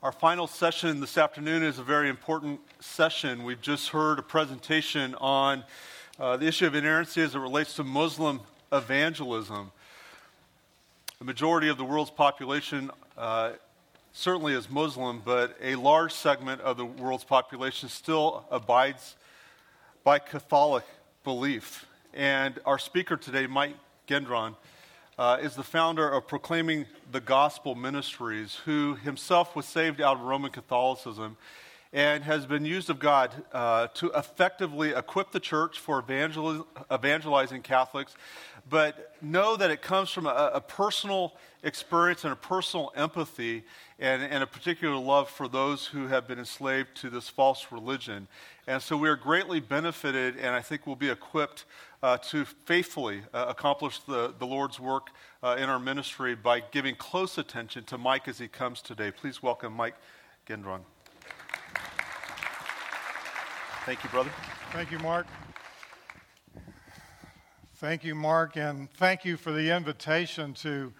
Our final session this afternoon is a very important session. We've just heard a presentation on uh, the issue of inerrancy as it relates to Muslim evangelism. The majority of the world's population uh, certainly is Muslim, but a large segment of the world's population still abides by Catholic belief. And our speaker today, Mike Gendron, uh, is the founder of Proclaiming the Gospel Ministries, who himself was saved out of Roman Catholicism and has been used of God uh, to effectively equip the church for evangel- evangelizing Catholics. But know that it comes from a, a personal experience and a personal empathy and, and, a particular love for those who have been enslaved to this false religion. And so we are greatly benefited, and I think we'll be equipped uh, to faithfully uh, accomplish the, the Lord's work uh, in our ministry by giving close attention to Mike as he comes today. Please welcome Mike Gendron. Thank you, brother. Thank you, Mark. Thank you, Mark, and thank you for the invitation to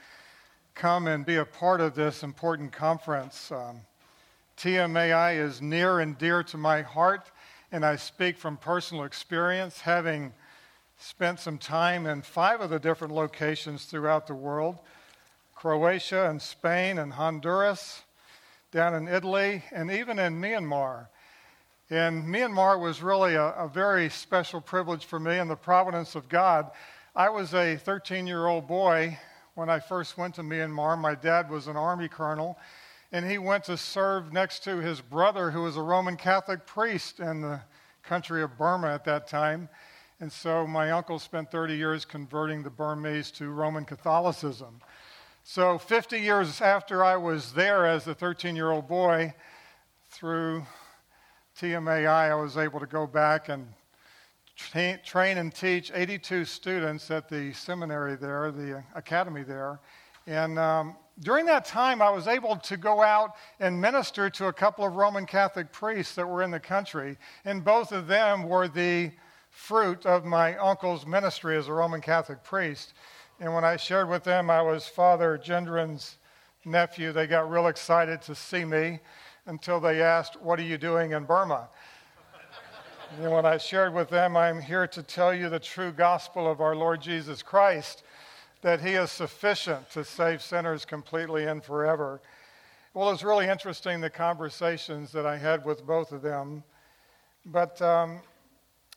come and be a part of this important conference. Um, TMAI is near and dear to my heart, and I speak from personal experience, having spent some time in five of the different locations throughout the world Croatia and Spain and Honduras, down in Italy, and even in Myanmar. And Myanmar was really a, a very special privilege for me in the providence of God. I was a 13 year old boy when I first went to Myanmar. My dad was an army colonel, and he went to serve next to his brother, who was a Roman Catholic priest in the country of Burma at that time. And so my uncle spent 30 years converting the Burmese to Roman Catholicism. So 50 years after I was there as a 13 year old boy, through TMAI, I was able to go back and tra- train and teach 82 students at the seminary there, the academy there. And um, during that time, I was able to go out and minister to a couple of Roman Catholic priests that were in the country. And both of them were the fruit of my uncle's ministry as a Roman Catholic priest. And when I shared with them I was Father Gendron's nephew, they got real excited to see me until they asked, What are you doing in Burma? and when I shared with them, I'm here to tell you the true gospel of our Lord Jesus Christ, that He is sufficient to save sinners completely and forever. Well, it was really interesting the conversations that I had with both of them. But um,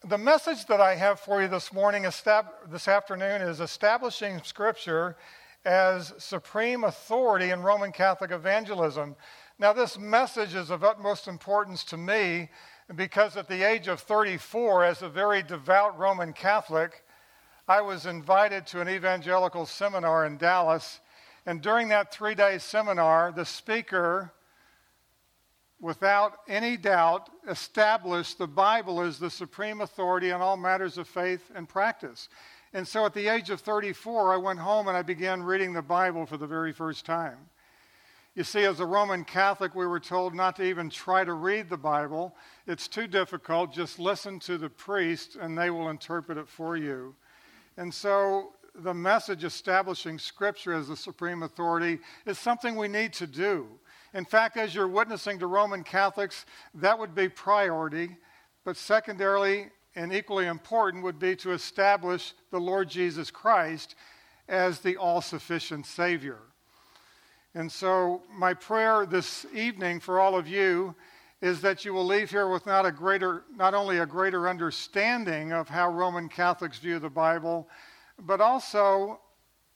the message that I have for you this morning, this afternoon, is establishing Scripture as supreme authority in Roman Catholic evangelism. Now, this message is of utmost importance to me because at the age of 34, as a very devout Roman Catholic, I was invited to an evangelical seminar in Dallas. And during that three day seminar, the speaker without any doubt, established the Bible as the supreme authority on all matters of faith and practice. And so at the age of 34, I went home and I began reading the Bible for the very first time. You see, as a Roman Catholic, we were told not to even try to read the Bible. It's too difficult. Just listen to the priest and they will interpret it for you. And so the message establishing Scripture as the supreme authority is something we need to do. In fact, as you're witnessing to Roman Catholics, that would be priority. But secondarily, and equally important, would be to establish the Lord Jesus Christ as the all sufficient Savior. And so, my prayer this evening for all of you is that you will leave here with not a greater not only a greater understanding of how Roman Catholics view the Bible, but also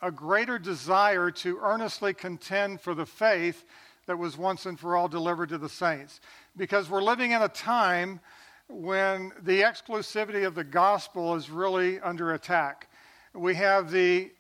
a greater desire to earnestly contend for the faith that was once and for all delivered to the saints. Because we're living in a time when the exclusivity of the gospel is really under attack. We have the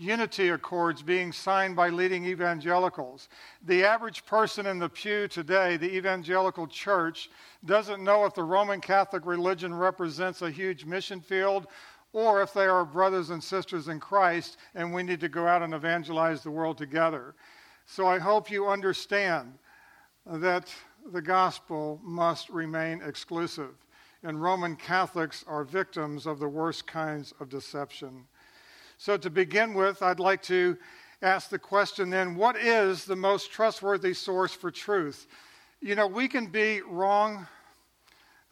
unity accords being signed by leading evangelicals. The average person in the pew today, the evangelical church, doesn't know if the Roman Catholic religion represents a huge mission field or if they are brothers and sisters in Christ and we need to go out and evangelize the world together. So I hope you understand that the gospel must remain exclusive, and Roman Catholics are victims of the worst kinds of deception. So, to begin with, I'd like to ask the question then what is the most trustworthy source for truth? You know, we can be wrong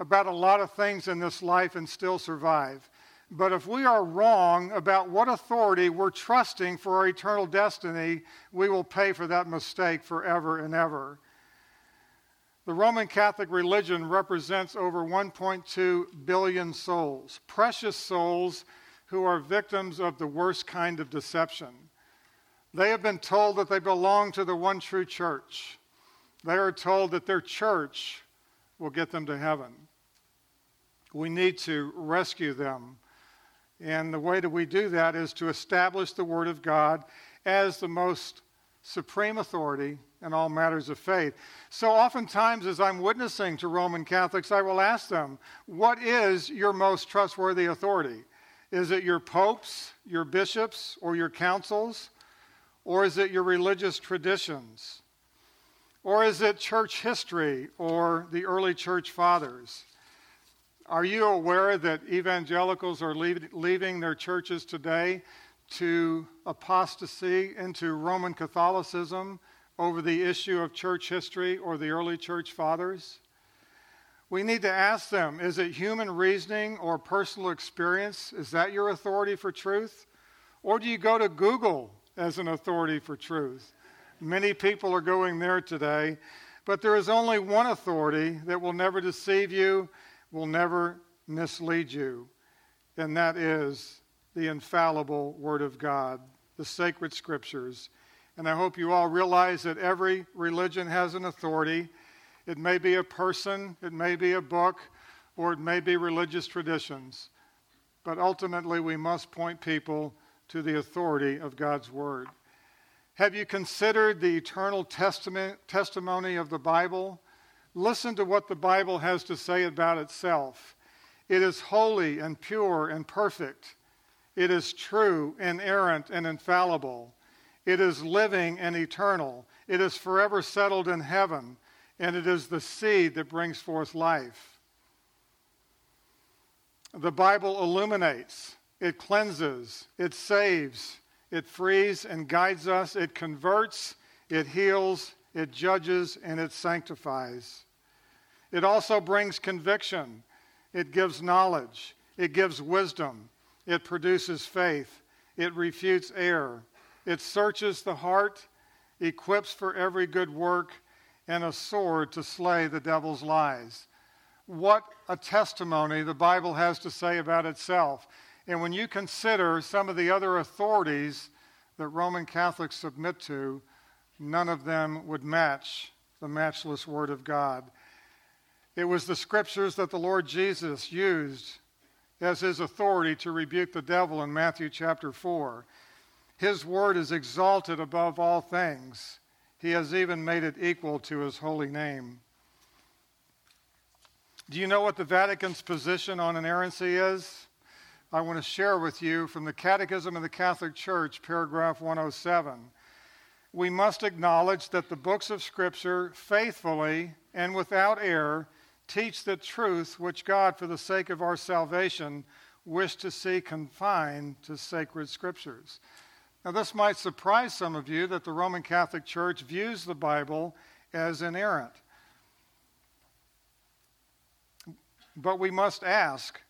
about a lot of things in this life and still survive. But if we are wrong about what authority we're trusting for our eternal destiny, we will pay for that mistake forever and ever. The Roman Catholic religion represents over 1.2 billion souls, precious souls who are victims of the worst kind of deception. They have been told that they belong to the one true church. They are told that their church will get them to heaven. We need to rescue them and the way that we do that is to establish the Word of God as the most supreme authority in all matters of faith. So, oftentimes, as I'm witnessing to Roman Catholics, I will ask them, What is your most trustworthy authority? Is it your popes, your bishops, or your councils? Or is it your religious traditions? Or is it church history or the early church fathers? Are you aware that evangelicals are leave, leaving their churches today to apostasy into Roman Catholicism over the issue of church history or the early church fathers? We need to ask them is it human reasoning or personal experience? Is that your authority for truth? Or do you go to Google as an authority for truth? Many people are going there today, but there is only one authority that will never deceive you will never mislead you, and that is the infallible Word of God, the sacred scriptures. And I hope you all realize that every religion has an authority. It may be a person, it may be a book, or it may be religious traditions. But ultimately, we must point people to the authority of God's Word. Have you considered the eternal testament, testimony of the Bible? Listen to what the Bible has to say about itself. It is holy and pure and perfect. It is true, inerrant, and infallible. It is living and eternal. It is forever settled in heaven, and it is the seed that brings forth life. The Bible illuminates, it cleanses, it saves, it frees and guides us, it converts, it heals, it judges, and it sanctifies. It also brings conviction, it gives knowledge, it gives wisdom, it produces faith, it refutes error, it searches the heart, equips for every good work, and a sword to slay the devil's lies. What a testimony the Bible has to say about itself. And when you consider some of the other authorities that Roman Catholics submit to, none of them would match the matchless Word of God. It was the scriptures that the Lord Jesus used as his authority to rebuke the devil in Matthew chapter 4. His word is exalted above all things. He has even made it equal to his holy name. Do you know what the Vatican's position on inerrancy is? I want to share with you from the Catechism of the Catholic Church, paragraph 107. We must acknowledge that the books of Scripture faithfully and without error teach the truth which God, for the sake of our salvation, wished to see confined to sacred scriptures. Now, this might surprise some of you that the Roman Catholic Church views the Bible as inerrant. But we must ask,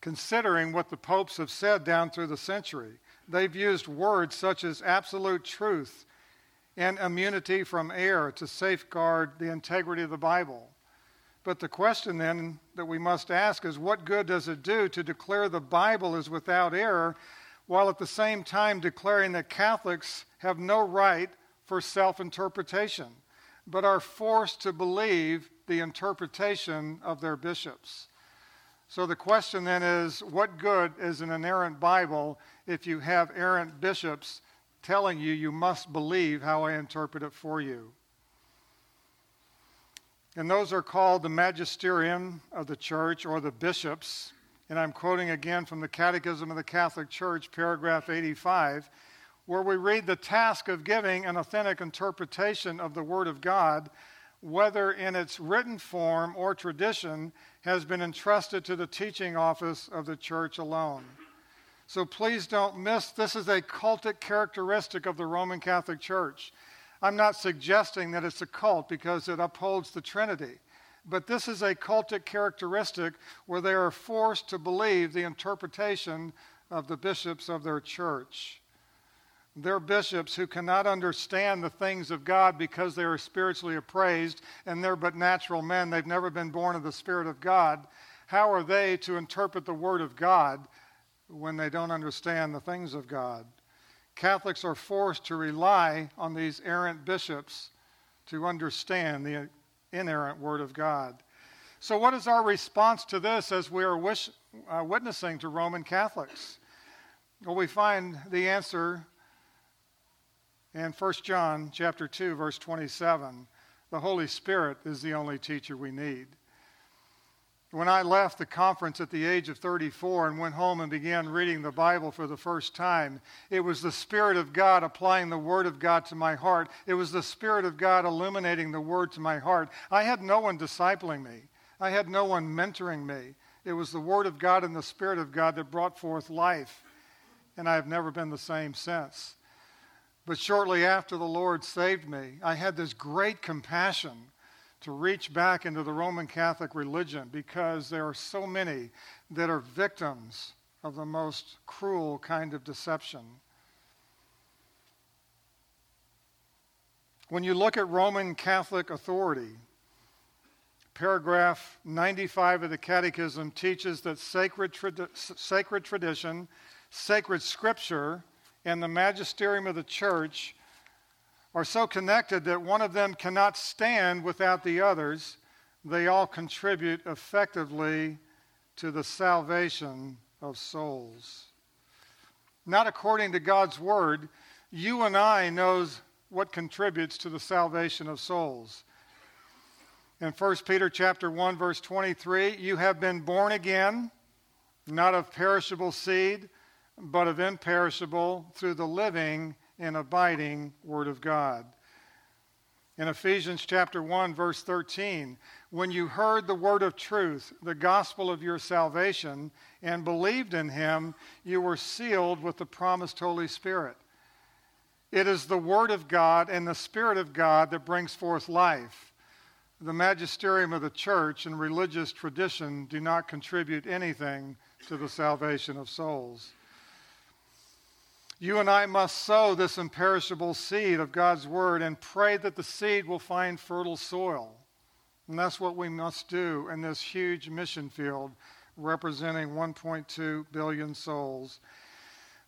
considering what the popes have said down through the century, they've used words such as absolute truth and immunity from error to safeguard the integrity of the Bible. But the question then that we must ask is what good does it do to declare the Bible is without error while at the same time declaring that Catholics have no right for self interpretation, but are forced to believe the interpretation of their bishops? So the question then is what good is an inerrant Bible if you have errant bishops telling you you must believe how I interpret it for you? And those are called the magisterium of the church or the bishops. And I'm quoting again from the Catechism of the Catholic Church, paragraph 85, where we read the task of giving an authentic interpretation of the Word of God, whether in its written form or tradition, has been entrusted to the teaching office of the church alone. So please don't miss this is a cultic characteristic of the Roman Catholic Church. I'm not suggesting that it's a cult because it upholds the Trinity. But this is a cultic characteristic where they are forced to believe the interpretation of the bishops of their church. They're bishops who cannot understand the things of God because they are spiritually appraised and they're but natural men. They've never been born of the Spirit of God. How are they to interpret the Word of God when they don't understand the things of God? Catholics are forced to rely on these errant bishops to understand the inerrant Word of God. So, what is our response to this as we are wish, uh, witnessing to Roman Catholics? Well, we find the answer in 1 John chapter 2 verse 27. The Holy Spirit is the only teacher we need. When I left the conference at the age of 34 and went home and began reading the Bible for the first time, it was the Spirit of God applying the Word of God to my heart. It was the Spirit of God illuminating the Word to my heart. I had no one discipling me, I had no one mentoring me. It was the Word of God and the Spirit of God that brought forth life. And I have never been the same since. But shortly after the Lord saved me, I had this great compassion to reach back into the Roman Catholic religion because there are so many that are victims of the most cruel kind of deception. When you look at Roman Catholic authority, paragraph 95 of the Catechism teaches that sacred, sacred tradition, sacred scripture, and the magisterium of the church are so connected that one of them cannot stand without the others. They all contribute effectively to the salvation of souls. Not according to God's word, you and I knows what contributes to the salvation of souls. In 1 Peter chapter 1 verse 23, you have been born again, not of perishable seed, but of imperishable through the living and abiding Word of God. In Ephesians chapter 1 verse 13, when you heard the word of truth, the gospel of your salvation, and believed in him, you were sealed with the promised Holy Spirit. It is the word of God and the Spirit of God that brings forth life. The magisterium of the church and religious tradition do not contribute anything to the salvation of souls. You and I must sow this imperishable seed of God's Word and pray that the seed will find fertile soil. And that's what we must do in this huge mission field representing 1.2 billion souls.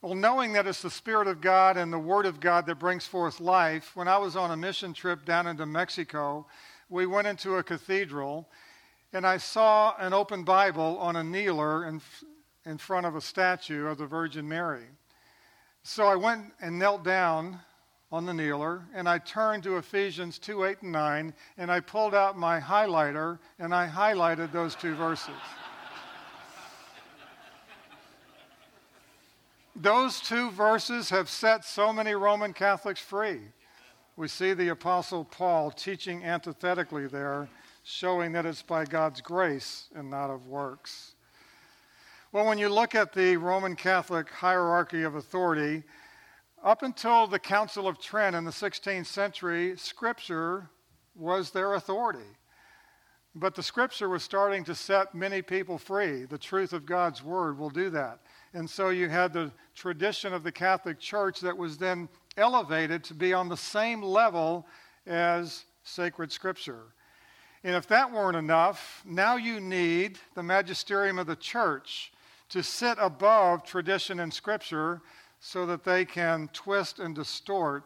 Well, knowing that it's the Spirit of God and the Word of God that brings forth life, when I was on a mission trip down into Mexico, we went into a cathedral and I saw an open Bible on a kneeler in, in front of a statue of the Virgin Mary. So I went and knelt down on the kneeler, and I turned to Ephesians 2 8 and 9, and I pulled out my highlighter and I highlighted those two verses. those two verses have set so many Roman Catholics free. We see the Apostle Paul teaching antithetically there, showing that it's by God's grace and not of works. Well, when you look at the Roman Catholic hierarchy of authority, up until the Council of Trent in the 16th century, Scripture was their authority. But the Scripture was starting to set many people free. The truth of God's Word will do that. And so you had the tradition of the Catholic Church that was then elevated to be on the same level as sacred Scripture. And if that weren't enough, now you need the magisterium of the church to sit above tradition and scripture so that they can twist and distort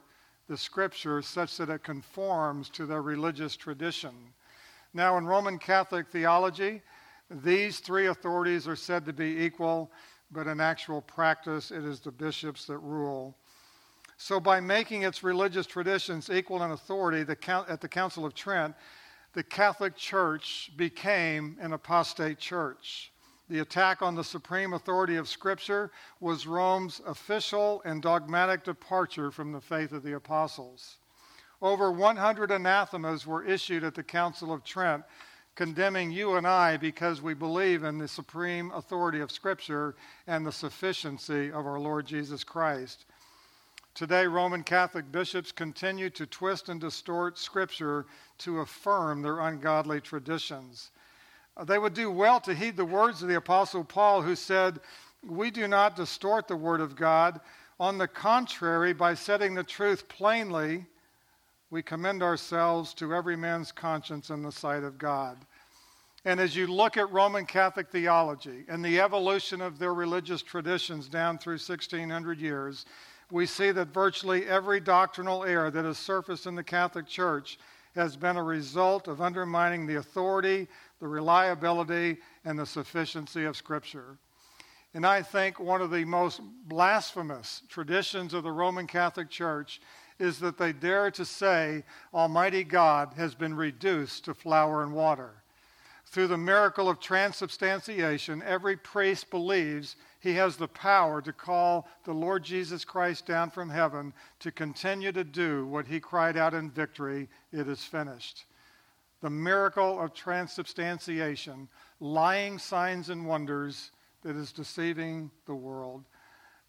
the scripture such that it conforms to their religious tradition. Now, in Roman Catholic theology, these three authorities are said to be equal, but in actual practice, it is the bishops that rule. So, by making its religious traditions equal in authority at the Council of Trent, the Catholic Church became an apostate church. The attack on the supreme authority of Scripture was Rome's official and dogmatic departure from the faith of the apostles. Over 100 anathemas were issued at the Council of Trent, condemning you and I because we believe in the supreme authority of Scripture and the sufficiency of our Lord Jesus Christ. Today, Roman Catholic bishops continue to twist and distort Scripture to affirm their ungodly traditions. They would do well to heed the words of the Apostle Paul, who said, We do not distort the Word of God. On the contrary, by setting the truth plainly, we commend ourselves to every man's conscience in the sight of God. And as you look at Roman Catholic theology and the evolution of their religious traditions down through 1600 years, we see that virtually every doctrinal error that has surfaced in the Catholic Church has been a result of undermining the authority, the reliability, and the sufficiency of Scripture. And I think one of the most blasphemous traditions of the Roman Catholic Church is that they dare to say Almighty God has been reduced to flour and water. Through the miracle of transubstantiation, every priest believes he has the power to call the Lord Jesus Christ down from heaven to continue to do what he cried out in victory it is finished. The miracle of transubstantiation, lying signs and wonders that is deceiving the world.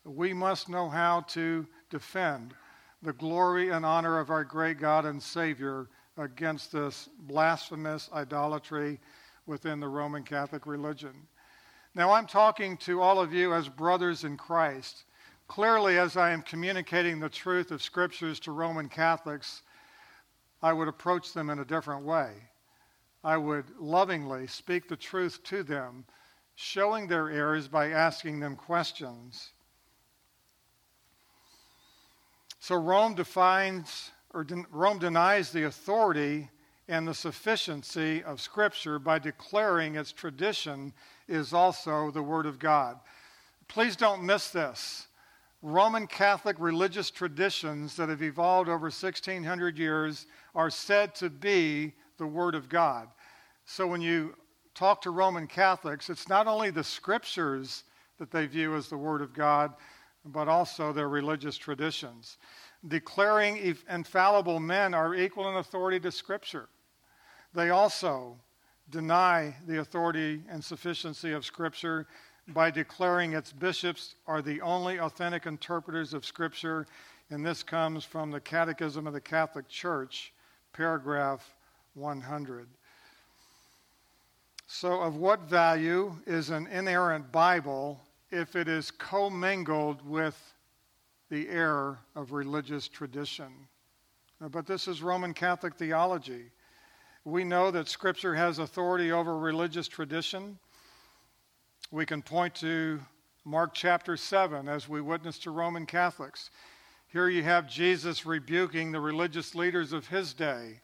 We must know how to defend the glory and honor of our great God and Savior against this blasphemous idolatry within the Roman Catholic religion. Now, I'm talking to all of you as brothers in Christ. Clearly, as I am communicating the truth of Scriptures to Roman Catholics, I would approach them in a different way. I would lovingly speak the truth to them, showing their errors by asking them questions. So Rome defines or Rome denies the authority and the sufficiency of Scripture by declaring its tradition is also the Word of God. Please don't miss this. Roman Catholic religious traditions that have evolved over 1600 years are said to be the Word of God. So when you talk to Roman Catholics, it's not only the scriptures that they view as the Word of God, but also their religious traditions. Declaring infallible men are equal in authority to Scripture. They also deny the authority and sufficiency of Scripture by declaring its bishops are the only authentic interpreters of Scripture. And this comes from the Catechism of the Catholic Church, paragraph 100. So, of what value is an inerrant Bible if it is commingled with the error of religious tradition? But this is Roman Catholic theology. We know that Scripture has authority over religious tradition. We can point to Mark chapter 7 as we witness to Roman Catholics. Here you have Jesus rebuking the religious leaders of his day.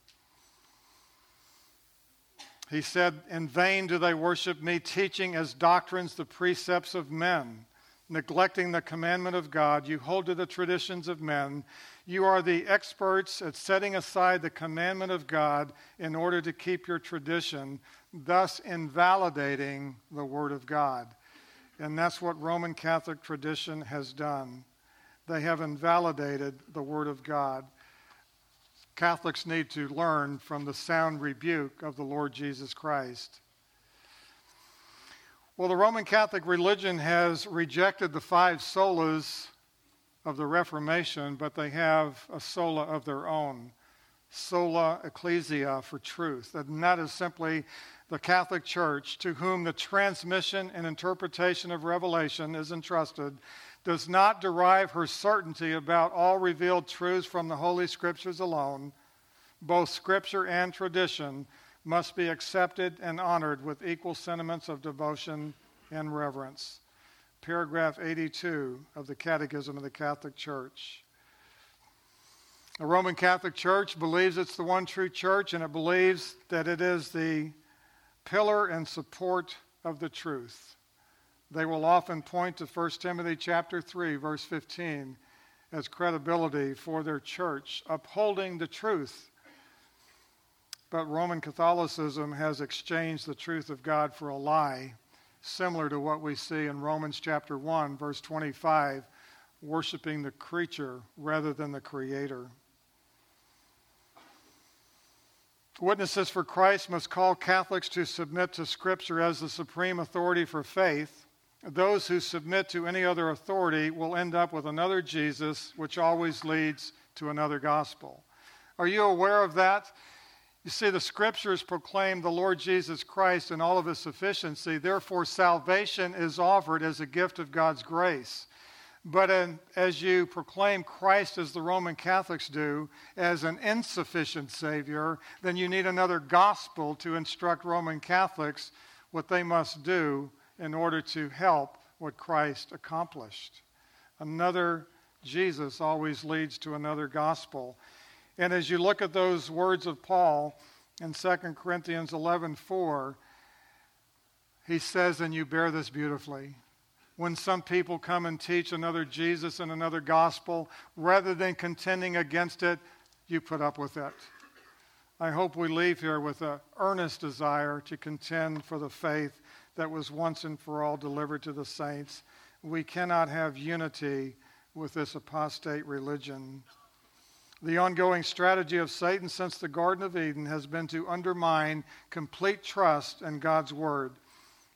He said, In vain do they worship me, teaching as doctrines the precepts of men neglecting the commandment of God. You hold to the traditions of men. You are the experts at setting aside the commandment of God in order to keep your tradition, thus invalidating the Word of God. And that's what Roman Catholic tradition has done. They have invalidated the Word of God. Catholics need to learn from the sound rebuke of the Lord Jesus Christ. Well, the Roman Catholic religion has rejected the five solas of the Reformation, but they have a sola of their own sola ecclesia for truth. And that is simply the Catholic Church, to whom the transmission and interpretation of revelation is entrusted, does not derive her certainty about all revealed truths from the Holy Scriptures alone. Both Scripture and tradition must be accepted and honored with equal sentiments of devotion and reverence. Paragraph 82 of the Catechism of the Catholic Church. The Roman Catholic Church believes it's the one true church and it believes that it is the pillar and support of the truth. They will often point to 1 Timothy chapter 3 verse 15 as credibility for their church upholding the truth but Roman Catholicism has exchanged the truth of God for a lie, similar to what we see in Romans chapter 1, verse 25, worshiping the creature rather than the creator. Witnesses for Christ must call Catholics to submit to Scripture as the supreme authority for faith. Those who submit to any other authority will end up with another Jesus, which always leads to another gospel. Are you aware of that? You see, the scriptures proclaim the Lord Jesus Christ in all of his sufficiency. Therefore, salvation is offered as a gift of God's grace. But in, as you proclaim Christ as the Roman Catholics do, as an insufficient Savior, then you need another gospel to instruct Roman Catholics what they must do in order to help what Christ accomplished. Another Jesus always leads to another gospel. And as you look at those words of Paul in 2 Corinthians 11:4, he says, "And you bear this beautifully." When some people come and teach another Jesus and another gospel, rather than contending against it, you put up with it. I hope we leave here with an earnest desire to contend for the faith that was once and for all delivered to the saints. We cannot have unity with this apostate religion. The ongoing strategy of Satan since the Garden of Eden has been to undermine complete trust in God's Word.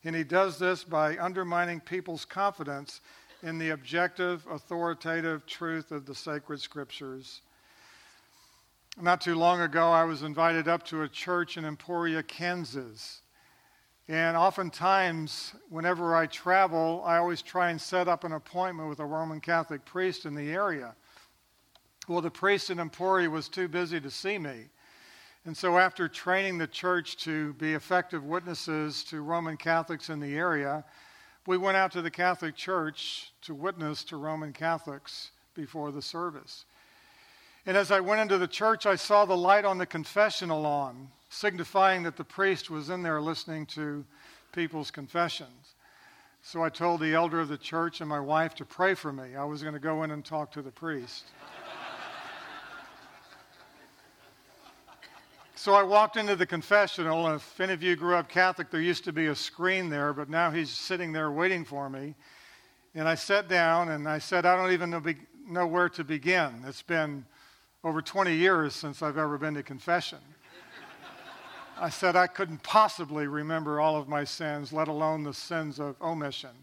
And he does this by undermining people's confidence in the objective, authoritative truth of the sacred scriptures. Not too long ago, I was invited up to a church in Emporia, Kansas. And oftentimes, whenever I travel, I always try and set up an appointment with a Roman Catholic priest in the area. Well, the priest in Emporia was too busy to see me. And so, after training the church to be effective witnesses to Roman Catholics in the area, we went out to the Catholic Church to witness to Roman Catholics before the service. And as I went into the church, I saw the light on the confessional on, signifying that the priest was in there listening to people's confessions. So I told the elder of the church and my wife to pray for me. I was going to go in and talk to the priest. So I walked into the confessional, and if any of you grew up Catholic, there used to be a screen there, but now he's sitting there waiting for me. And I sat down and I said, I don't even know, know where to begin. It's been over 20 years since I've ever been to confession. I said I couldn't possibly remember all of my sins, let alone the sins of omission.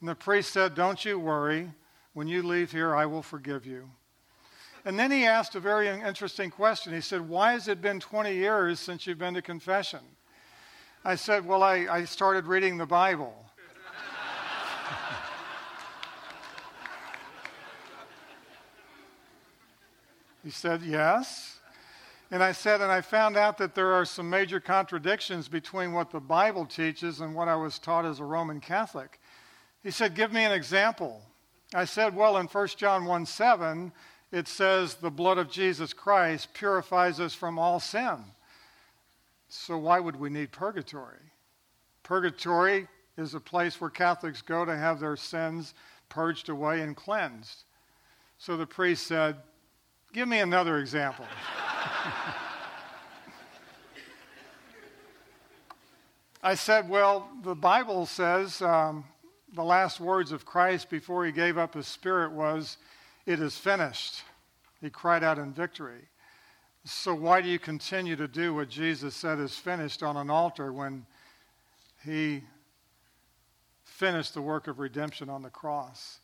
And the priest said, Don't you worry. When you leave here, I will forgive you. And then he asked a very interesting question. He said, Why has it been 20 years since you've been to confession? I said, Well, I, I started reading the Bible. he said, Yes. And I said, And I found out that there are some major contradictions between what the Bible teaches and what I was taught as a Roman Catholic. He said, Give me an example. I said, Well, in 1 John 1 7, it says the blood of Jesus Christ purifies us from all sin. So, why would we need purgatory? Purgatory is a place where Catholics go to have their sins purged away and cleansed. So the priest said, Give me another example. I said, Well, the Bible says um, the last words of Christ before he gave up his spirit was, it is finished. He cried out in victory. So, why do you continue to do what Jesus said is finished on an altar when he finished the work of redemption on the cross?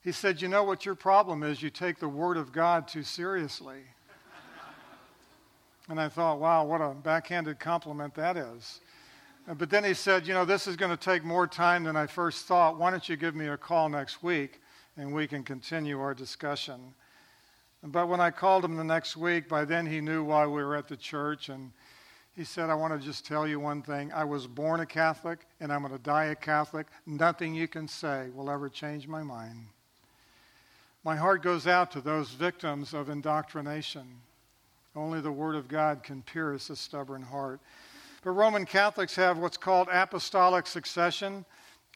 He said, You know what your problem is? You take the Word of God too seriously. and I thought, wow, what a backhanded compliment that is. But then he said, You know, this is going to take more time than I first thought. Why don't you give me a call next week? And we can continue our discussion. But when I called him the next week, by then he knew why we were at the church, and he said, I want to just tell you one thing. I was born a Catholic, and I'm going to die a Catholic. Nothing you can say will ever change my mind. My heart goes out to those victims of indoctrination. Only the Word of God can pierce a stubborn heart. But Roman Catholics have what's called apostolic succession.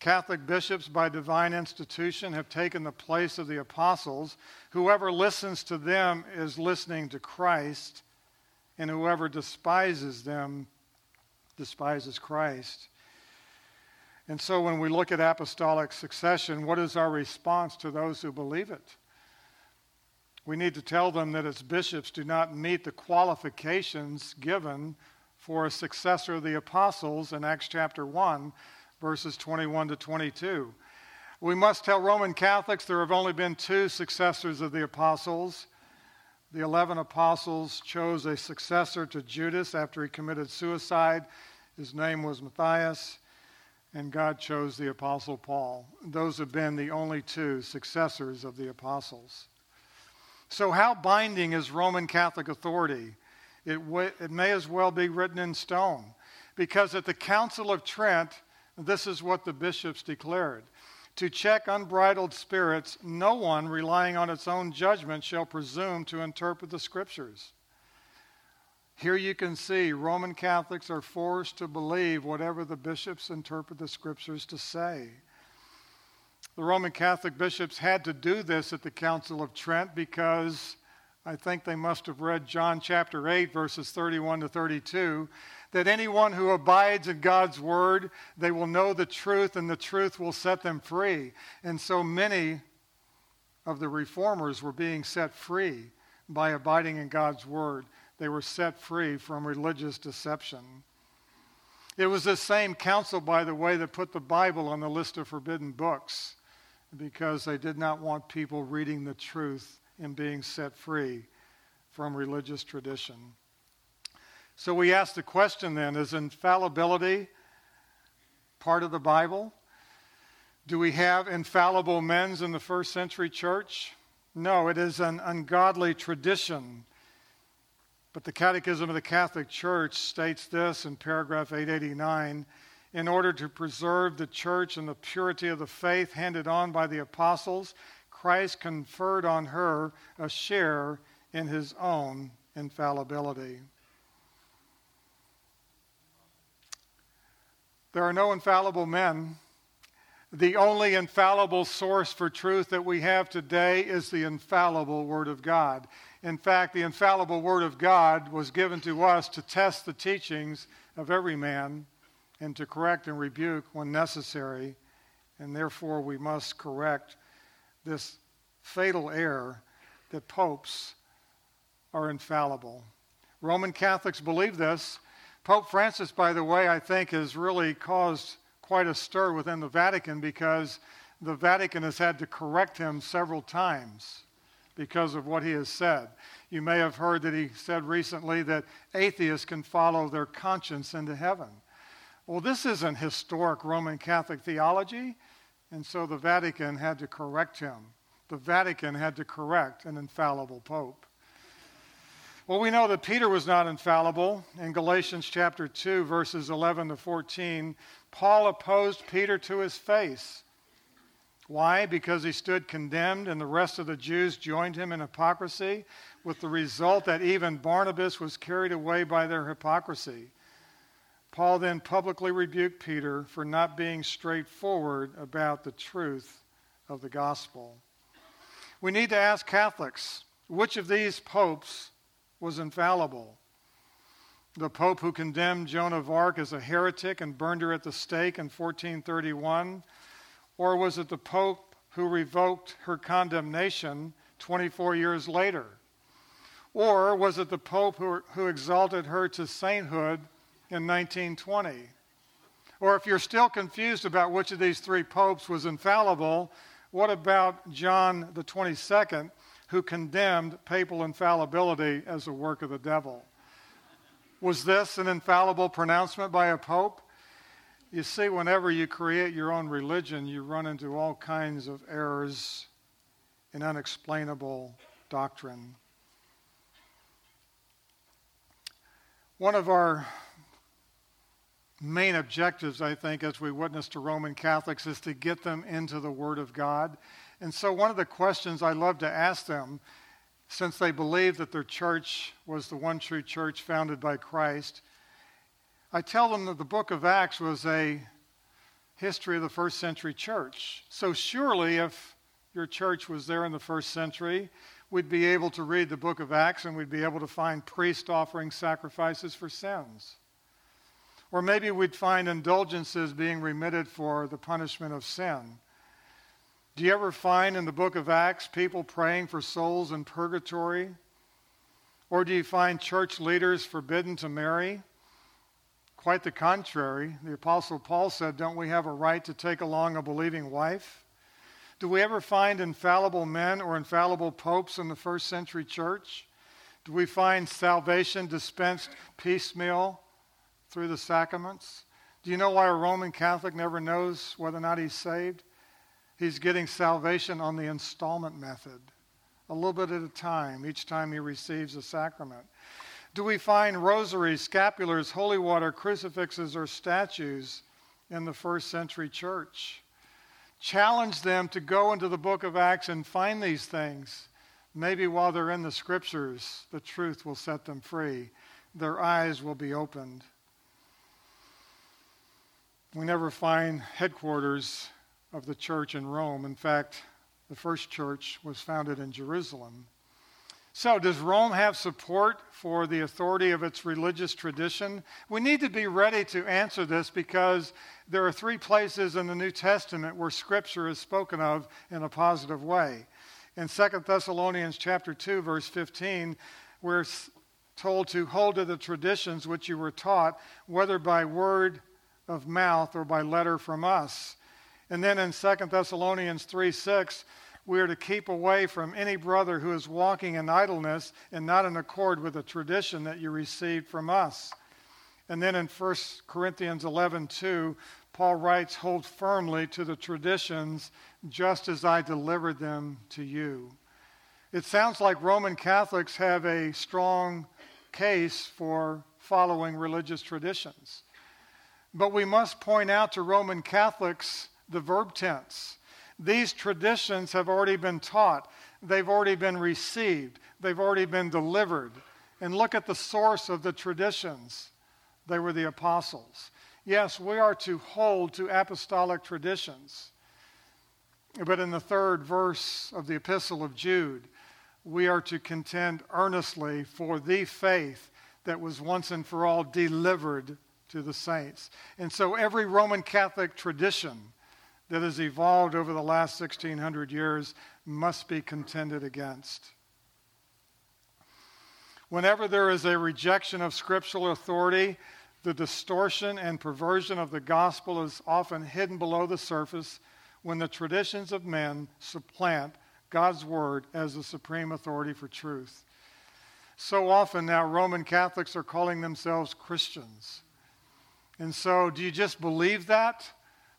Catholic bishops, by divine institution, have taken the place of the apostles. Whoever listens to them is listening to Christ, and whoever despises them despises Christ. And so, when we look at apostolic succession, what is our response to those who believe it? we need to tell them that its bishops do not meet the qualifications given for a successor of the apostles in Acts chapter 1, verses 21 to 22. We must tell Roman Catholics there have only been two successors of the apostles. The 11 apostles chose a successor to Judas after he committed suicide. His name was Matthias, and God chose the apostle Paul. Those have been the only two successors of the apostles. So, how binding is Roman Catholic authority? It, w- it may as well be written in stone, because at the Council of Trent, this is what the bishops declared. To check unbridled spirits, no one relying on its own judgment shall presume to interpret the scriptures. Here you can see Roman Catholics are forced to believe whatever the bishops interpret the scriptures to say. The Roman Catholic bishops had to do this at the Council of Trent because I think they must have read John chapter 8, verses 31 to 32, that anyone who abides in God's word, they will know the truth, and the truth will set them free. And so many of the reformers were being set free by abiding in God's word. They were set free from religious deception. It was the same council, by the way, that put the Bible on the list of forbidden books because they did not want people reading the truth and being set free from religious tradition. So we ask the question then is infallibility part of the Bible? Do we have infallible men in the first century church? No, it is an ungodly tradition. But the Catechism of the Catholic Church states this in paragraph 889 in order to preserve the church and the purity of the faith handed on by the apostles, Christ conferred on her a share in his own infallibility. There are no infallible men. The only infallible source for truth that we have today is the infallible Word of God. In fact, the infallible Word of God was given to us to test the teachings of every man and to correct and rebuke when necessary, and therefore we must correct this fatal error that popes are infallible. Roman Catholics believe this. Pope Francis, by the way, I think has really caused quite a stir within the Vatican because the Vatican has had to correct him several times because of what he has said. You may have heard that he said recently that atheists can follow their conscience into heaven. Well, this isn't historic Roman Catholic theology, and so the Vatican had to correct him. The Vatican had to correct an infallible pope. Well, we know that Peter was not infallible. In Galatians chapter 2, verses 11 to 14, Paul opposed Peter to his face. Why? Because he stood condemned, and the rest of the Jews joined him in hypocrisy, with the result that even Barnabas was carried away by their hypocrisy. Paul then publicly rebuked Peter for not being straightforward about the truth of the gospel. We need to ask Catholics which of these popes was infallible? The pope who condemned Joan of Arc as a heretic and burned her at the stake in 1431? Or was it the pope who revoked her condemnation 24 years later? Or was it the pope who, who exalted her to sainthood in 1920. Or if you're still confused about which of these three popes was infallible, what about John the 22nd, who condemned papal infallibility as a work of the devil? Was this an infallible pronouncement by a pope? You see, whenever you create your own religion, you run into all kinds of errors and unexplainable doctrine. One of our main objectives, I think, as we witness to Roman Catholics, is to get them into the Word of God. And so, one of the questions I love to ask them, since they believe that their church was the one true church founded by Christ, I tell them that the book of Acts was a history of the first century church. So, surely, if your church was there in the first century, we'd be able to read the book of Acts and we'd be able to find priests offering sacrifices for sins. Or maybe we'd find indulgences being remitted for the punishment of sin. Do you ever find in the book of Acts people praying for souls in purgatory? Or do you find church leaders forbidden to marry? Quite the contrary. The Apostle Paul said, Don't we have a right to take along a believing wife? Do we ever find infallible men or infallible popes in the first century church? Do we find salvation dispensed piecemeal through the sacraments? Do you know why a Roman Catholic never knows whether or not he's saved? He's getting salvation on the installment method, a little bit at a time, each time he receives a sacrament. Do we find rosaries, scapulars, holy water, crucifixes, or statues in the first century church? Challenge them to go into the book of Acts and find these things. Maybe while they're in the scriptures, the truth will set them free. Their eyes will be opened. We never find headquarters of the church in Rome. In fact, the first church was founded in Jerusalem. So, does Rome have support for the authority of its religious tradition? We need to be ready to answer this because there are three places in the New Testament where Scripture is spoken of in a positive way. In 2 Thessalonians chapter 2, verse 15, we're told to hold to the traditions which you were taught, whether by word of mouth or by letter from us. And then in 2 Thessalonians 3 6, we are to keep away from any brother who is walking in idleness and not in accord with the tradition that you received from us. And then in 1 Corinthians 11 2, Paul writes, Hold firmly to the traditions just as I delivered them to you. It sounds like Roman Catholics have a strong case for following religious traditions. But we must point out to Roman Catholics the verb tense. These traditions have already been taught, they've already been received, they've already been delivered. And look at the source of the traditions. They were the apostles. Yes, we are to hold to apostolic traditions. But in the third verse of the Epistle of Jude, we are to contend earnestly for the faith that was once and for all delivered to the saints. And so every Roman Catholic tradition that has evolved over the last 1600 years must be contended against. Whenever there is a rejection of scriptural authority, the distortion and perversion of the gospel is often hidden below the surface when the traditions of men supplant God's word as the supreme authority for truth. So often now, Roman Catholics are calling themselves Christians. And so, do you just believe that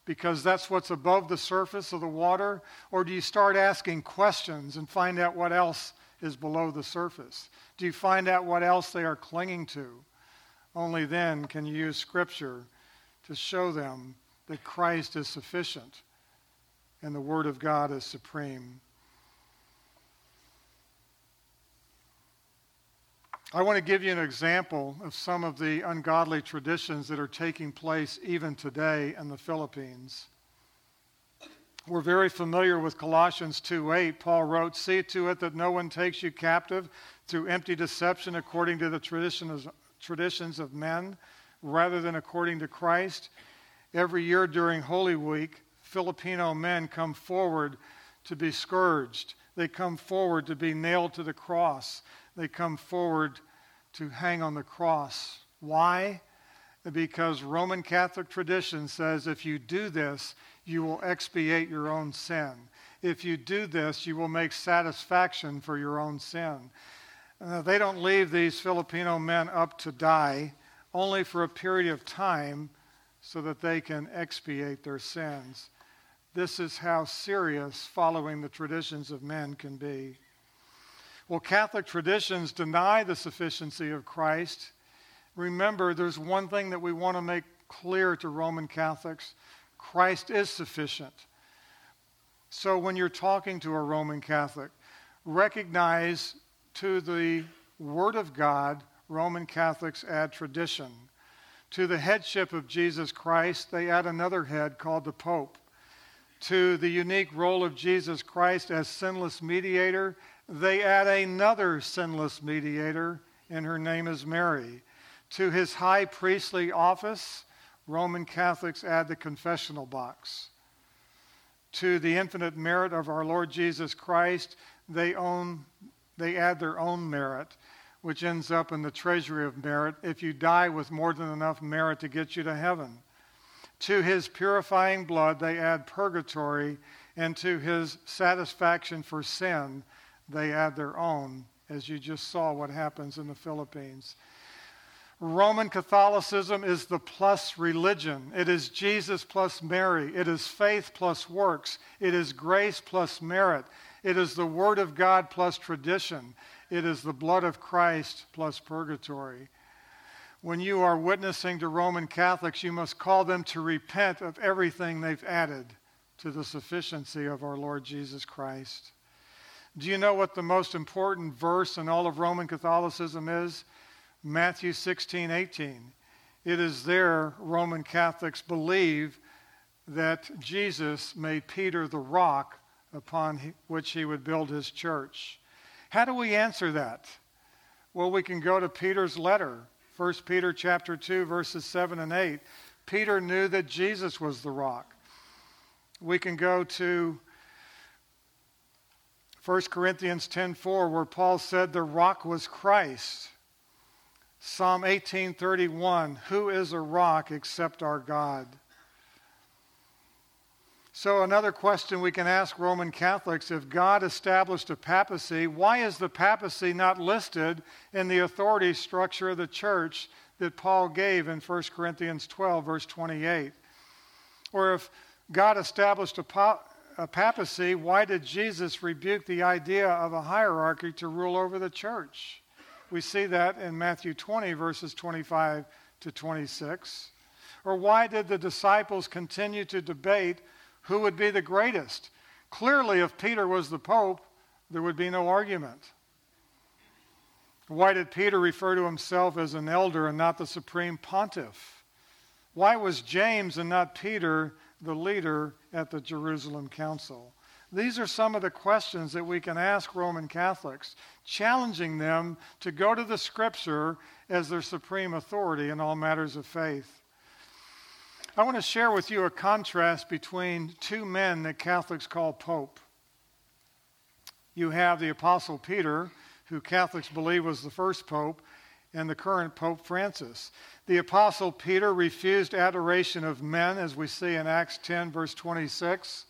because that's what's above the surface of the water? Or do you start asking questions and find out what else is below the surface? Do you find out what else they are clinging to? Only then can you use Scripture to show them that Christ is sufficient and the Word of God is supreme. I want to give you an example of some of the ungodly traditions that are taking place even today in the Philippines. We're very familiar with Colossians 2:8. Paul wrote, "See to it that no one takes you captive through empty deception according to the traditions, traditions of men, rather than according to Christ." Every year during Holy Week, Filipino men come forward to be scourged. They come forward to be nailed to the cross they come forward to hang on the cross. Why? Because Roman Catholic tradition says if you do this, you will expiate your own sin. If you do this, you will make satisfaction for your own sin. They don't leave these Filipino men up to die only for a period of time so that they can expiate their sins. This is how serious following the traditions of men can be. Well, Catholic traditions deny the sufficiency of Christ. Remember, there's one thing that we want to make clear to Roman Catholics Christ is sufficient. So when you're talking to a Roman Catholic, recognize to the Word of God, Roman Catholics add tradition. To the headship of Jesus Christ, they add another head called the Pope. To the unique role of Jesus Christ as sinless mediator, they add another sinless mediator, and her name is Mary. To his high priestly office, Roman Catholics add the confessional box. to the infinite merit of our Lord Jesus Christ, they own they add their own merit, which ends up in the treasury of merit if you die with more than enough merit to get you to heaven. To his purifying blood they add purgatory, and to his satisfaction for sin they add their own, as you just saw what happens in the Philippines. Roman Catholicism is the plus religion. It is Jesus plus Mary. It is faith plus works. It is grace plus merit. It is the Word of God plus tradition. It is the blood of Christ plus purgatory. When you are witnessing to Roman Catholics, you must call them to repent of everything they've added to the sufficiency of our Lord Jesus Christ. Do you know what the most important verse in all of Roman Catholicism is? Matthew 16, 18. It is there Roman Catholics believe that Jesus made Peter the rock upon which he would build his church. How do we answer that? Well, we can go to Peter's letter, 1 Peter chapter 2 verses 7 and 8. Peter knew that Jesus was the rock. We can go to 1 Corinthians 10:4 where Paul said the rock was Christ. Psalm 18:31, who is a rock except our God? So another question we can ask Roman Catholics, if God established a papacy, why is the papacy not listed in the authority structure of the church that Paul gave in 1 Corinthians 12 verse 28? Or if God established a, a papacy, why did Jesus rebuke the idea of a hierarchy to rule over the church? We see that in Matthew 20, verses 25 to 26. Or why did the disciples continue to debate who would be the greatest? Clearly, if Peter was the Pope, there would be no argument. Why did Peter refer to himself as an elder and not the supreme pontiff? Why was James and not Peter the leader at the Jerusalem Council? These are some of the questions that we can ask Roman Catholics, challenging them to go to the Scripture as their supreme authority in all matters of faith. I want to share with you a contrast between two men that Catholics call Pope. You have the Apostle Peter, who Catholics believe was the first Pope, and the current Pope Francis. The Apostle Peter refused adoration of men, as we see in Acts 10, verse 26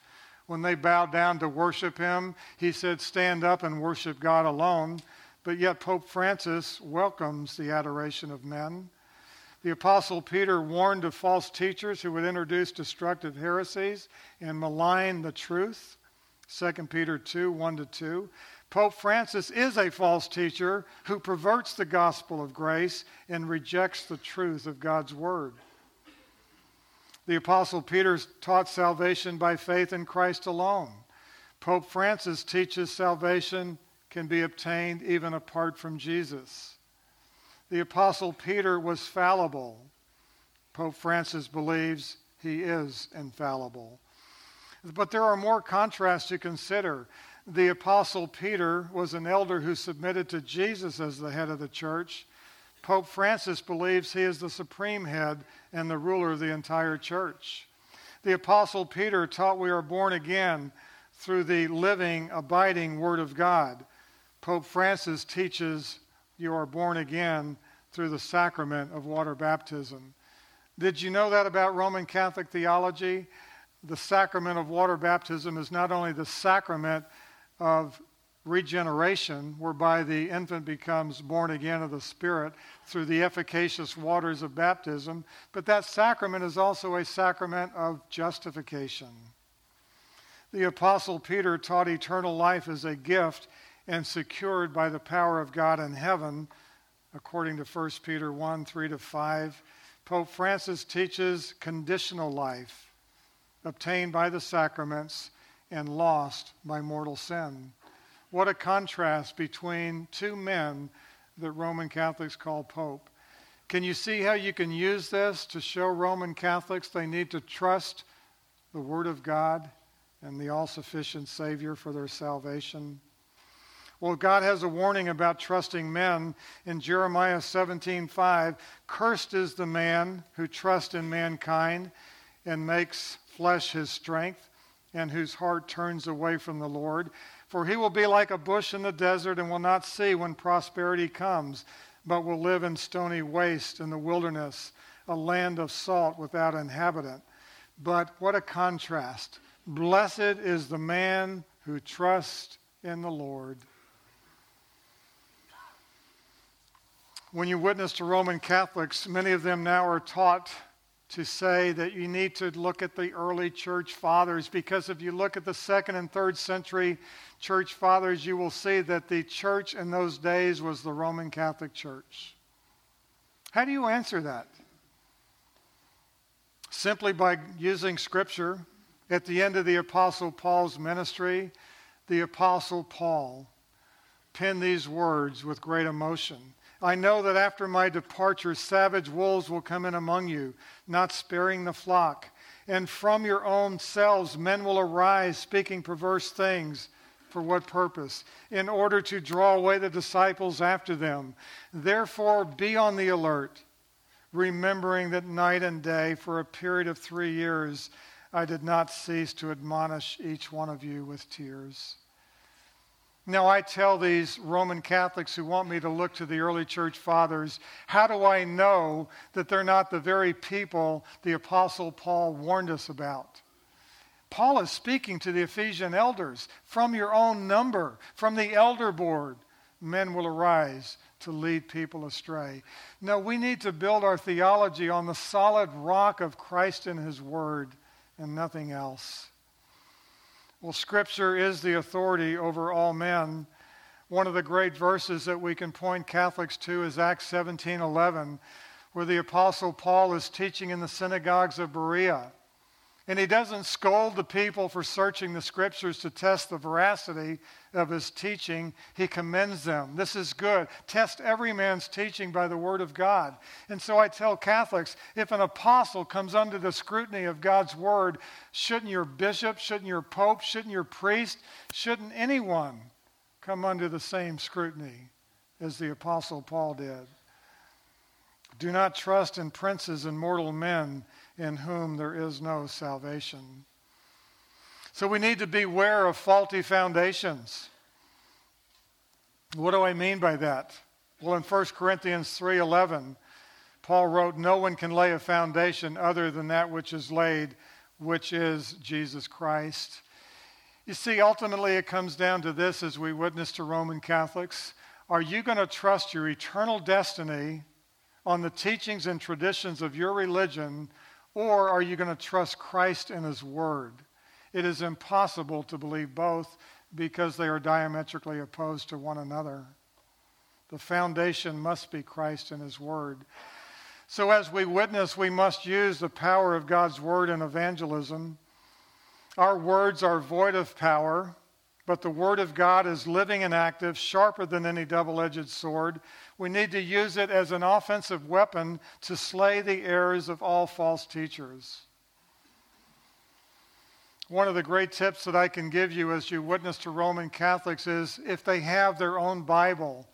when they bowed down to worship him, he said, Stand up and worship God alone. But yet, Pope Francis welcomes the adoration of men. The Apostle Peter warned of false teachers who would introduce destructive heresies and malign the truth. 2 Peter 2 1 to 2. Pope Francis is a false teacher who perverts the gospel of grace and rejects the truth of God's word. The Apostle Peter taught salvation by faith in Christ alone. Pope Francis teaches salvation can be obtained even apart from Jesus. The Apostle Peter was fallible. Pope Francis believes he is infallible. But there are more contrasts to consider. The Apostle Peter was an elder who submitted to Jesus as the head of the church. Pope Francis believes he is the supreme head and the ruler of the entire church. The Apostle Peter taught we are born again through the living, abiding Word of God. Pope Francis teaches you are born again through the sacrament of water baptism. Did you know that about Roman Catholic theology? The sacrament of water baptism is not only the sacrament of regeneration, whereby the infant becomes born again of the Spirit through the efficacious waters of baptism, but that sacrament is also a sacrament of justification. The Apostle Peter taught eternal life as a gift and secured by the power of God in heaven, according to 1 Peter 1 3 to 5. Pope Francis teaches conditional life, obtained by the sacraments and lost by mortal sin. What a contrast between two men that Roman Catholics call Pope. Can you see how you can use this to show Roman Catholics they need to trust the Word of God and the all sufficient Savior for their salvation? Well, God has a warning about trusting men in Jeremiah 17:5. Cursed is the man who trusts in mankind and makes flesh his strength and whose heart turns away from the Lord. For he will be like a bush in the desert and will not see when prosperity comes, but will live in stony waste in the wilderness, a land of salt without inhabitant. But what a contrast! Blessed is the man who trusts in the Lord. When you witness to Roman Catholics, many of them now are taught to say that you need to look at the early church fathers because if you look at the second and third century church fathers, you will see that the church in those days was the Roman Catholic Church. How do you answer that? Simply by using Scripture. At the end of the Apostle Paul's ministry, the Apostle Paul penned these words with great emotion. I know that after my departure, savage wolves will come in among you, not sparing the flock. And from your own selves, men will arise, speaking perverse things. For what purpose? In order to draw away the disciples after them. Therefore, be on the alert, remembering that night and day, for a period of three years, I did not cease to admonish each one of you with tears. Now, I tell these Roman Catholics who want me to look to the early church fathers, how do I know that they're not the very people the Apostle Paul warned us about? Paul is speaking to the Ephesian elders from your own number, from the elder board. Men will arise to lead people astray. No, we need to build our theology on the solid rock of Christ and His Word and nothing else. Well, Scripture is the authority over all men. One of the great verses that we can point Catholics to is Acts 17 11, where the Apostle Paul is teaching in the synagogues of Berea. And he doesn't scold the people for searching the scriptures to test the veracity of his teaching. He commends them. This is good. Test every man's teaching by the word of God. And so I tell Catholics if an apostle comes under the scrutiny of God's word, shouldn't your bishop, shouldn't your pope, shouldn't your priest, shouldn't anyone come under the same scrutiny as the apostle Paul did? Do not trust in princes and mortal men in whom there is no salvation. So we need to beware of faulty foundations. What do I mean by that? Well, in 1 Corinthians 3:11, Paul wrote, "No one can lay a foundation other than that which is laid, which is Jesus Christ." You see, ultimately it comes down to this as we witness to Roman Catholics. Are you going to trust your eternal destiny on the teachings and traditions of your religion or are you going to trust Christ and His Word? It is impossible to believe both because they are diametrically opposed to one another. The foundation must be Christ and His Word. So, as we witness, we must use the power of God's Word in evangelism. Our words are void of power, but the Word of God is living and active, sharper than any double edged sword. We need to use it as an offensive weapon to slay the errors of all false teachers. One of the great tips that I can give you as you witness to Roman Catholics is if they have their own Bible,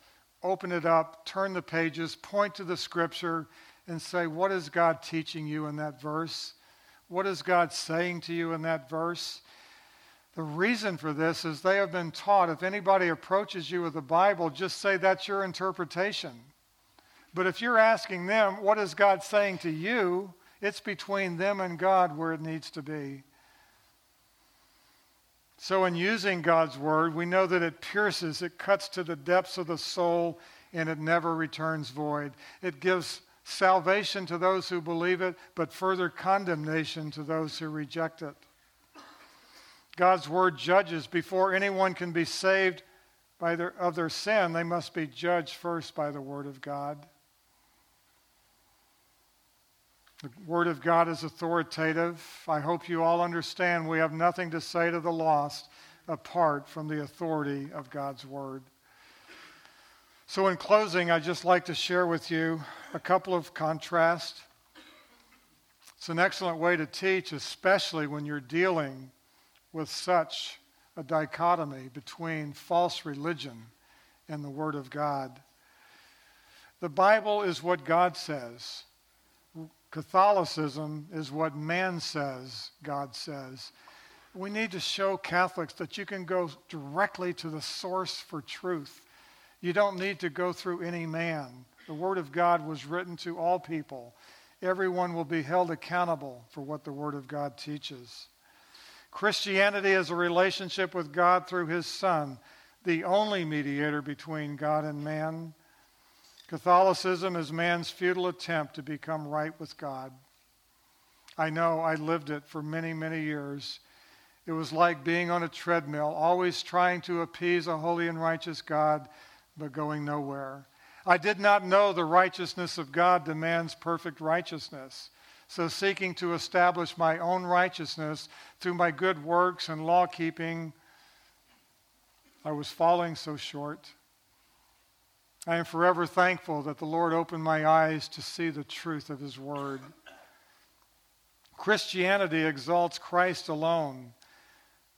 open it up, turn the pages, point to the scripture, and say, What is God teaching you in that verse? What is God saying to you in that verse? The reason for this is they have been taught if anybody approaches you with the Bible, just say that's your interpretation. But if you're asking them, what is God saying to you? It's between them and God where it needs to be. So, in using God's word, we know that it pierces, it cuts to the depths of the soul, and it never returns void. It gives salvation to those who believe it, but further condemnation to those who reject it. God's word judges before anyone can be saved by their, of their sin, they must be judged first by the word of God. The word of God is authoritative. I hope you all understand we have nothing to say to the lost apart from the authority of God's word. So, in closing, I'd just like to share with you a couple of contrasts. It's an excellent way to teach, especially when you're dealing with such a dichotomy between false religion and the Word of God. The Bible is what God says. Catholicism is what man says God says. We need to show Catholics that you can go directly to the source for truth. You don't need to go through any man. The Word of God was written to all people. Everyone will be held accountable for what the Word of God teaches. Christianity is a relationship with God through His Son, the only mediator between God and man. Catholicism is man's futile attempt to become right with God. I know I lived it for many, many years. It was like being on a treadmill, always trying to appease a holy and righteous God, but going nowhere. I did not know the righteousness of God demands perfect righteousness. So, seeking to establish my own righteousness through my good works and law keeping, I was falling so short. I am forever thankful that the Lord opened my eyes to see the truth of His Word. Christianity exalts Christ alone.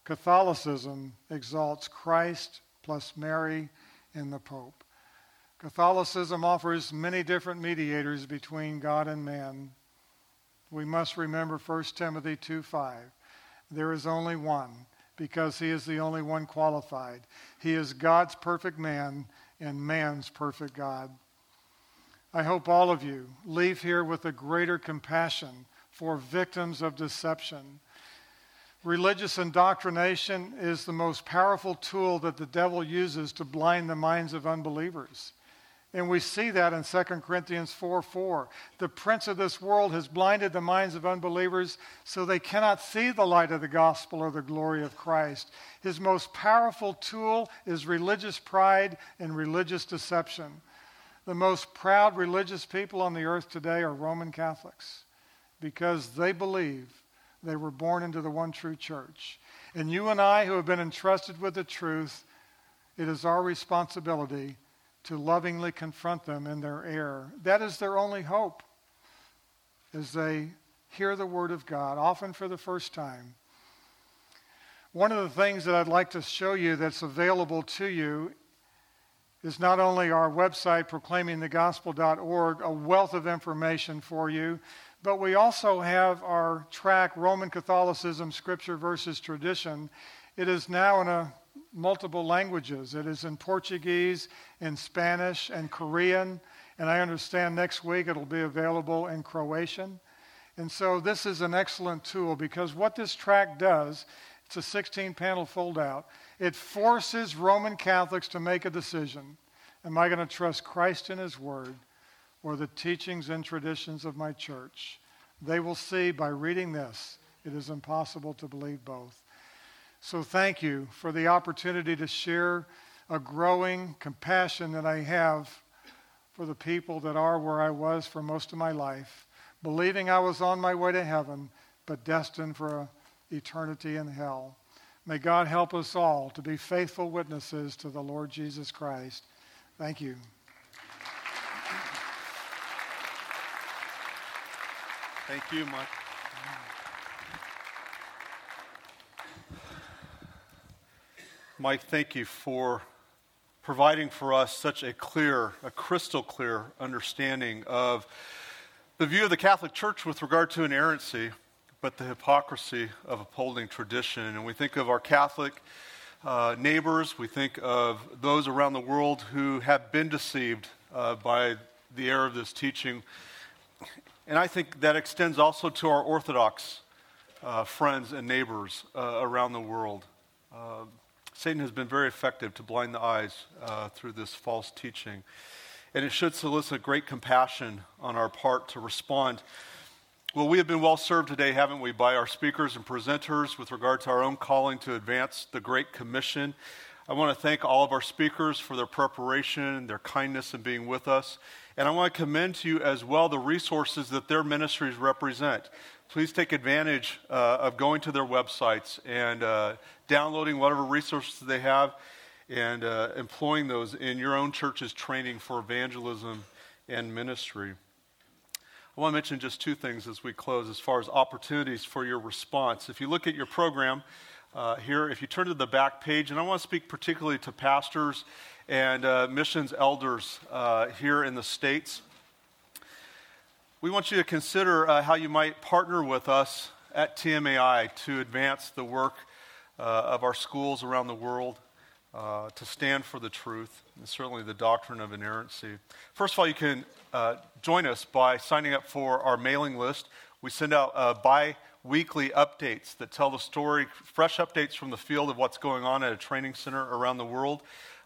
Catholicism exalts Christ plus Mary and the Pope. Catholicism offers many different mediators between God and man. We must remember 1 Timothy 2:5. There is only one, because he is the only one qualified. He is God's perfect man and man's perfect God. I hope all of you leave here with a greater compassion for victims of deception Religious indoctrination is the most powerful tool that the devil uses to blind the minds of unbelievers. And we see that in 2 Corinthians 4 4. The prince of this world has blinded the minds of unbelievers so they cannot see the light of the gospel or the glory of Christ. His most powerful tool is religious pride and religious deception. The most proud religious people on the earth today are Roman Catholics because they believe they were born into the one true church. And you and I, who have been entrusted with the truth, it is our responsibility to lovingly confront them in their error. That is their only hope as they hear the word of God, often for the first time. One of the things that I'd like to show you that's available to you is not only our website, proclaimingthegospel.org, a wealth of information for you, but we also have our track, Roman Catholicism, Scripture versus Tradition. It is now in a multiple languages. It is in Portuguese, in Spanish, and Korean. And I understand next week it'll be available in Croatian. And so this is an excellent tool because what this track does, it's a 16 panel fold out, it forces Roman Catholics to make a decision. Am I going to trust Christ and His Word? or the teachings and traditions of my church. They will see by reading this, it is impossible to believe both. So thank you for the opportunity to share a growing compassion that I have for the people that are where I was for most of my life, believing I was on my way to heaven, but destined for eternity in hell. May God help us all to be faithful witnesses to the Lord Jesus Christ. Thank you. Thank you, Mike. Mike, thank you for providing for us such a clear, a crystal clear understanding of the view of the Catholic Church with regard to inerrancy, but the hypocrisy of upholding tradition. And we think of our Catholic uh, neighbors, we think of those around the world who have been deceived uh, by the error of this teaching. And I think that extends also to our Orthodox uh, friends and neighbors uh, around the world. Satan has been very effective to blind the eyes uh, through this false teaching. And it should solicit great compassion on our part to respond. Well, we have been well served today, haven't we, by our speakers and presenters with regard to our own calling to advance the Great Commission. I want to thank all of our speakers for their preparation, their kindness in being with us. And I want to commend to you as well the resources that their ministries represent. Please take advantage uh, of going to their websites and uh, downloading whatever resources they have and uh, employing those in your own church's training for evangelism and ministry. I want to mention just two things as we close as far as opportunities for your response. If you look at your program uh, here, if you turn to the back page, and I want to speak particularly to pastors and uh, missions elders uh, here in the States. We want you to consider uh, how you might partner with us at TMAI to advance the work uh, of our schools around the world, uh, to stand for the truth, and certainly the doctrine of inerrancy. First of all, you can uh, join us by signing up for our mailing list. We send out bi weekly updates that tell the story, fresh updates from the field of what's going on at a training center around the world.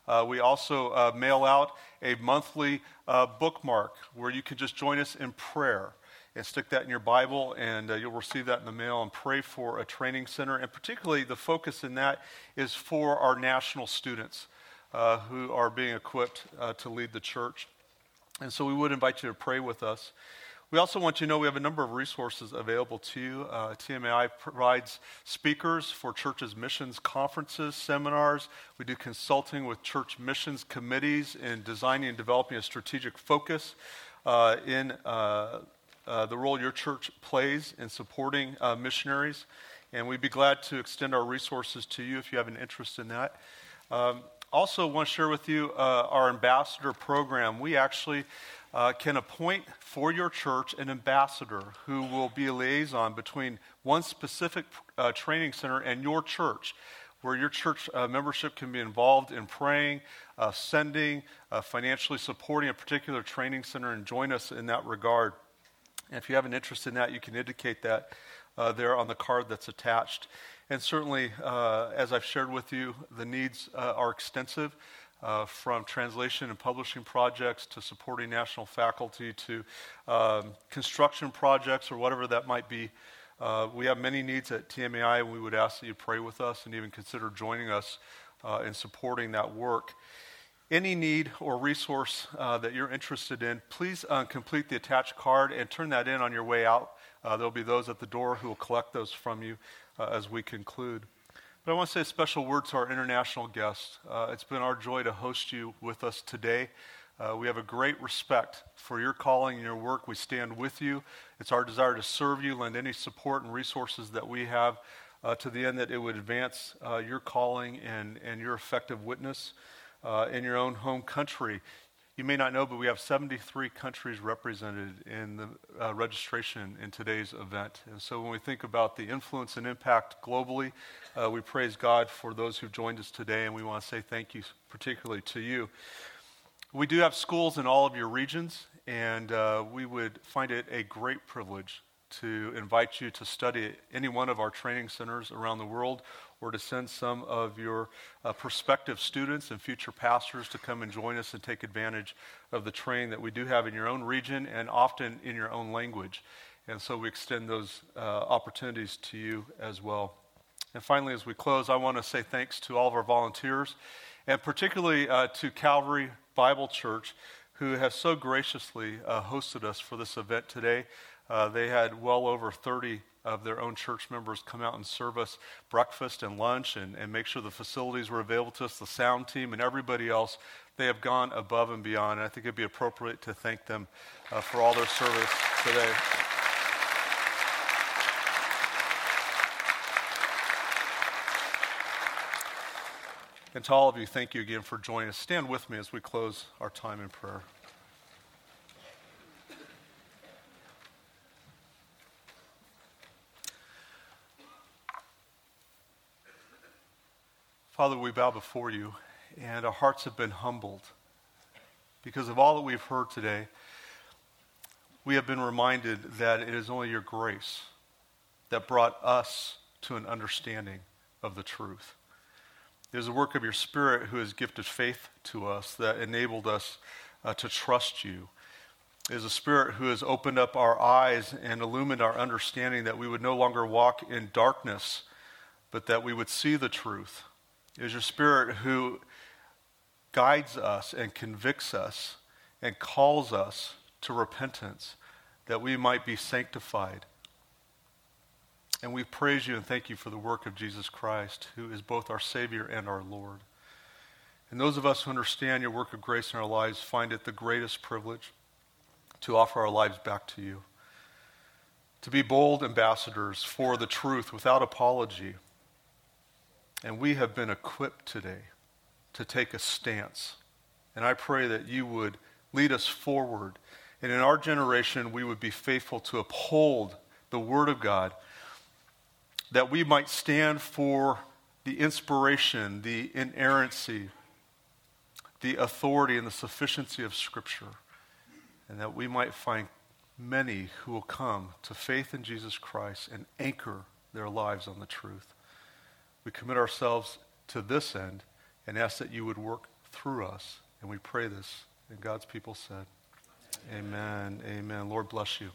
Uh, we also uh, mail out a monthly uh, bookmark where you can just join us in prayer and stick that in your Bible, and uh, you'll receive that in the mail and pray for a training center. And particularly, the focus in that is for our national students uh, who are being equipped uh, to lead the church. And so, we would invite you to pray with us. We also want you to know we have a number of resources available to you. Uh, TMAI provides speakers for churches' missions conferences, seminars. We do consulting with church missions committees in designing and developing a strategic focus uh, in uh, uh the role your church plays in supporting uh, missionaries. And we'd be glad to extend our resources to you if you have an interest in that. Um, also, want to share with you uh, our ambassador program. We actually uh, can appoint for your church an ambassador who will be a liaison between one specific uh, training center and your church, where your church uh, membership can be involved in praying, uh, sending, uh, financially supporting a particular training center, and join us in that regard. And if you have an interest in that, you can indicate that uh, there on the card that's attached. And certainly, as I've shared with you, the needs are extensive uh, from translation and publishing projects to supporting national faculty to um, construction projects or whatever that might be. Uh, we have many needs at TMAI, and we would ask that you pray with us and even consider joining us uh, in supporting that work. Any need or resource uh, that you're interested in, please uh, complete the attached card and turn that in on your way out. Uh, there'll be those at the door who will collect those from you as we conclude. But I want to say a special word to our international guests. Uh, it's been our joy to host you with us today. Uh, we have a great respect for your calling and your work. We stand with you. It's our desire to serve you, lend any support and resources that we have uh, to the end that it would advance uh, your calling and, and your effective witness uh, in your own home country. You may not know, but we have 73 countries represented in the uh, registration in today's event. And so when we think about the influence and impact globally, uh, we praise God for those who've joined us today, and we want to say thank you particularly to you. We do have schools in all of your regions, and uh, we would find it a great privilege to invite you to study at any one of our training centers around the world or to send some of your uh, prospective students and future pastors to come and join us and take advantage of the training that we do have in your own region and often in your own language. And so we extend those uh, opportunities to you as well. And finally, as we close, I want to say thanks to all of our volunteers and particularly uh, to Calvary Bible Church, who has so graciously uh, hosted us for this event today. Uh, they had well over 30 of their own church members come out and serve us breakfast and lunch and, and make sure the facilities were available to us, the sound team, and everybody else. They have gone above and beyond, and I think it'd be appropriate to thank them uh, for all their service today. And to all of you, thank you again for joining us. Stand with me as we close our time in prayer. Father, we bow before you, and our hearts have been humbled because of all that we've heard today. We have been reminded that it is only your grace that brought us to an understanding of the truth. It is the work of your Spirit who has gifted faith to us that enabled us uh, to trust you. It is a Spirit who has opened up our eyes and illumined our understanding that we would no longer walk in darkness, but that we would see the truth it is your Spirit who guides us and convicts us and calls us to repentance that we might be sanctified. And we praise you and thank you for the work of Jesus Christ, who is both our Savior and our Lord. And those of us who understand your work of grace in our lives find it the greatest privilege to offer our lives back to you. To be bold ambassadors for the truth without apology and we have been equipped today to take a stance. And I pray that you would lead us forward. And in our generation, we would be faithful to uphold the Word of God that we might stand for the inspiration, the inerrancy, the authority, and the sufficiency of Scripture, and that we might find many who will come to faith in Jesus Christ and anchor their lives on the truth. We commit ourselves to this end and ask that you would work through us. And we pray this. And God's people said, Amen. Amen. Lord bless you.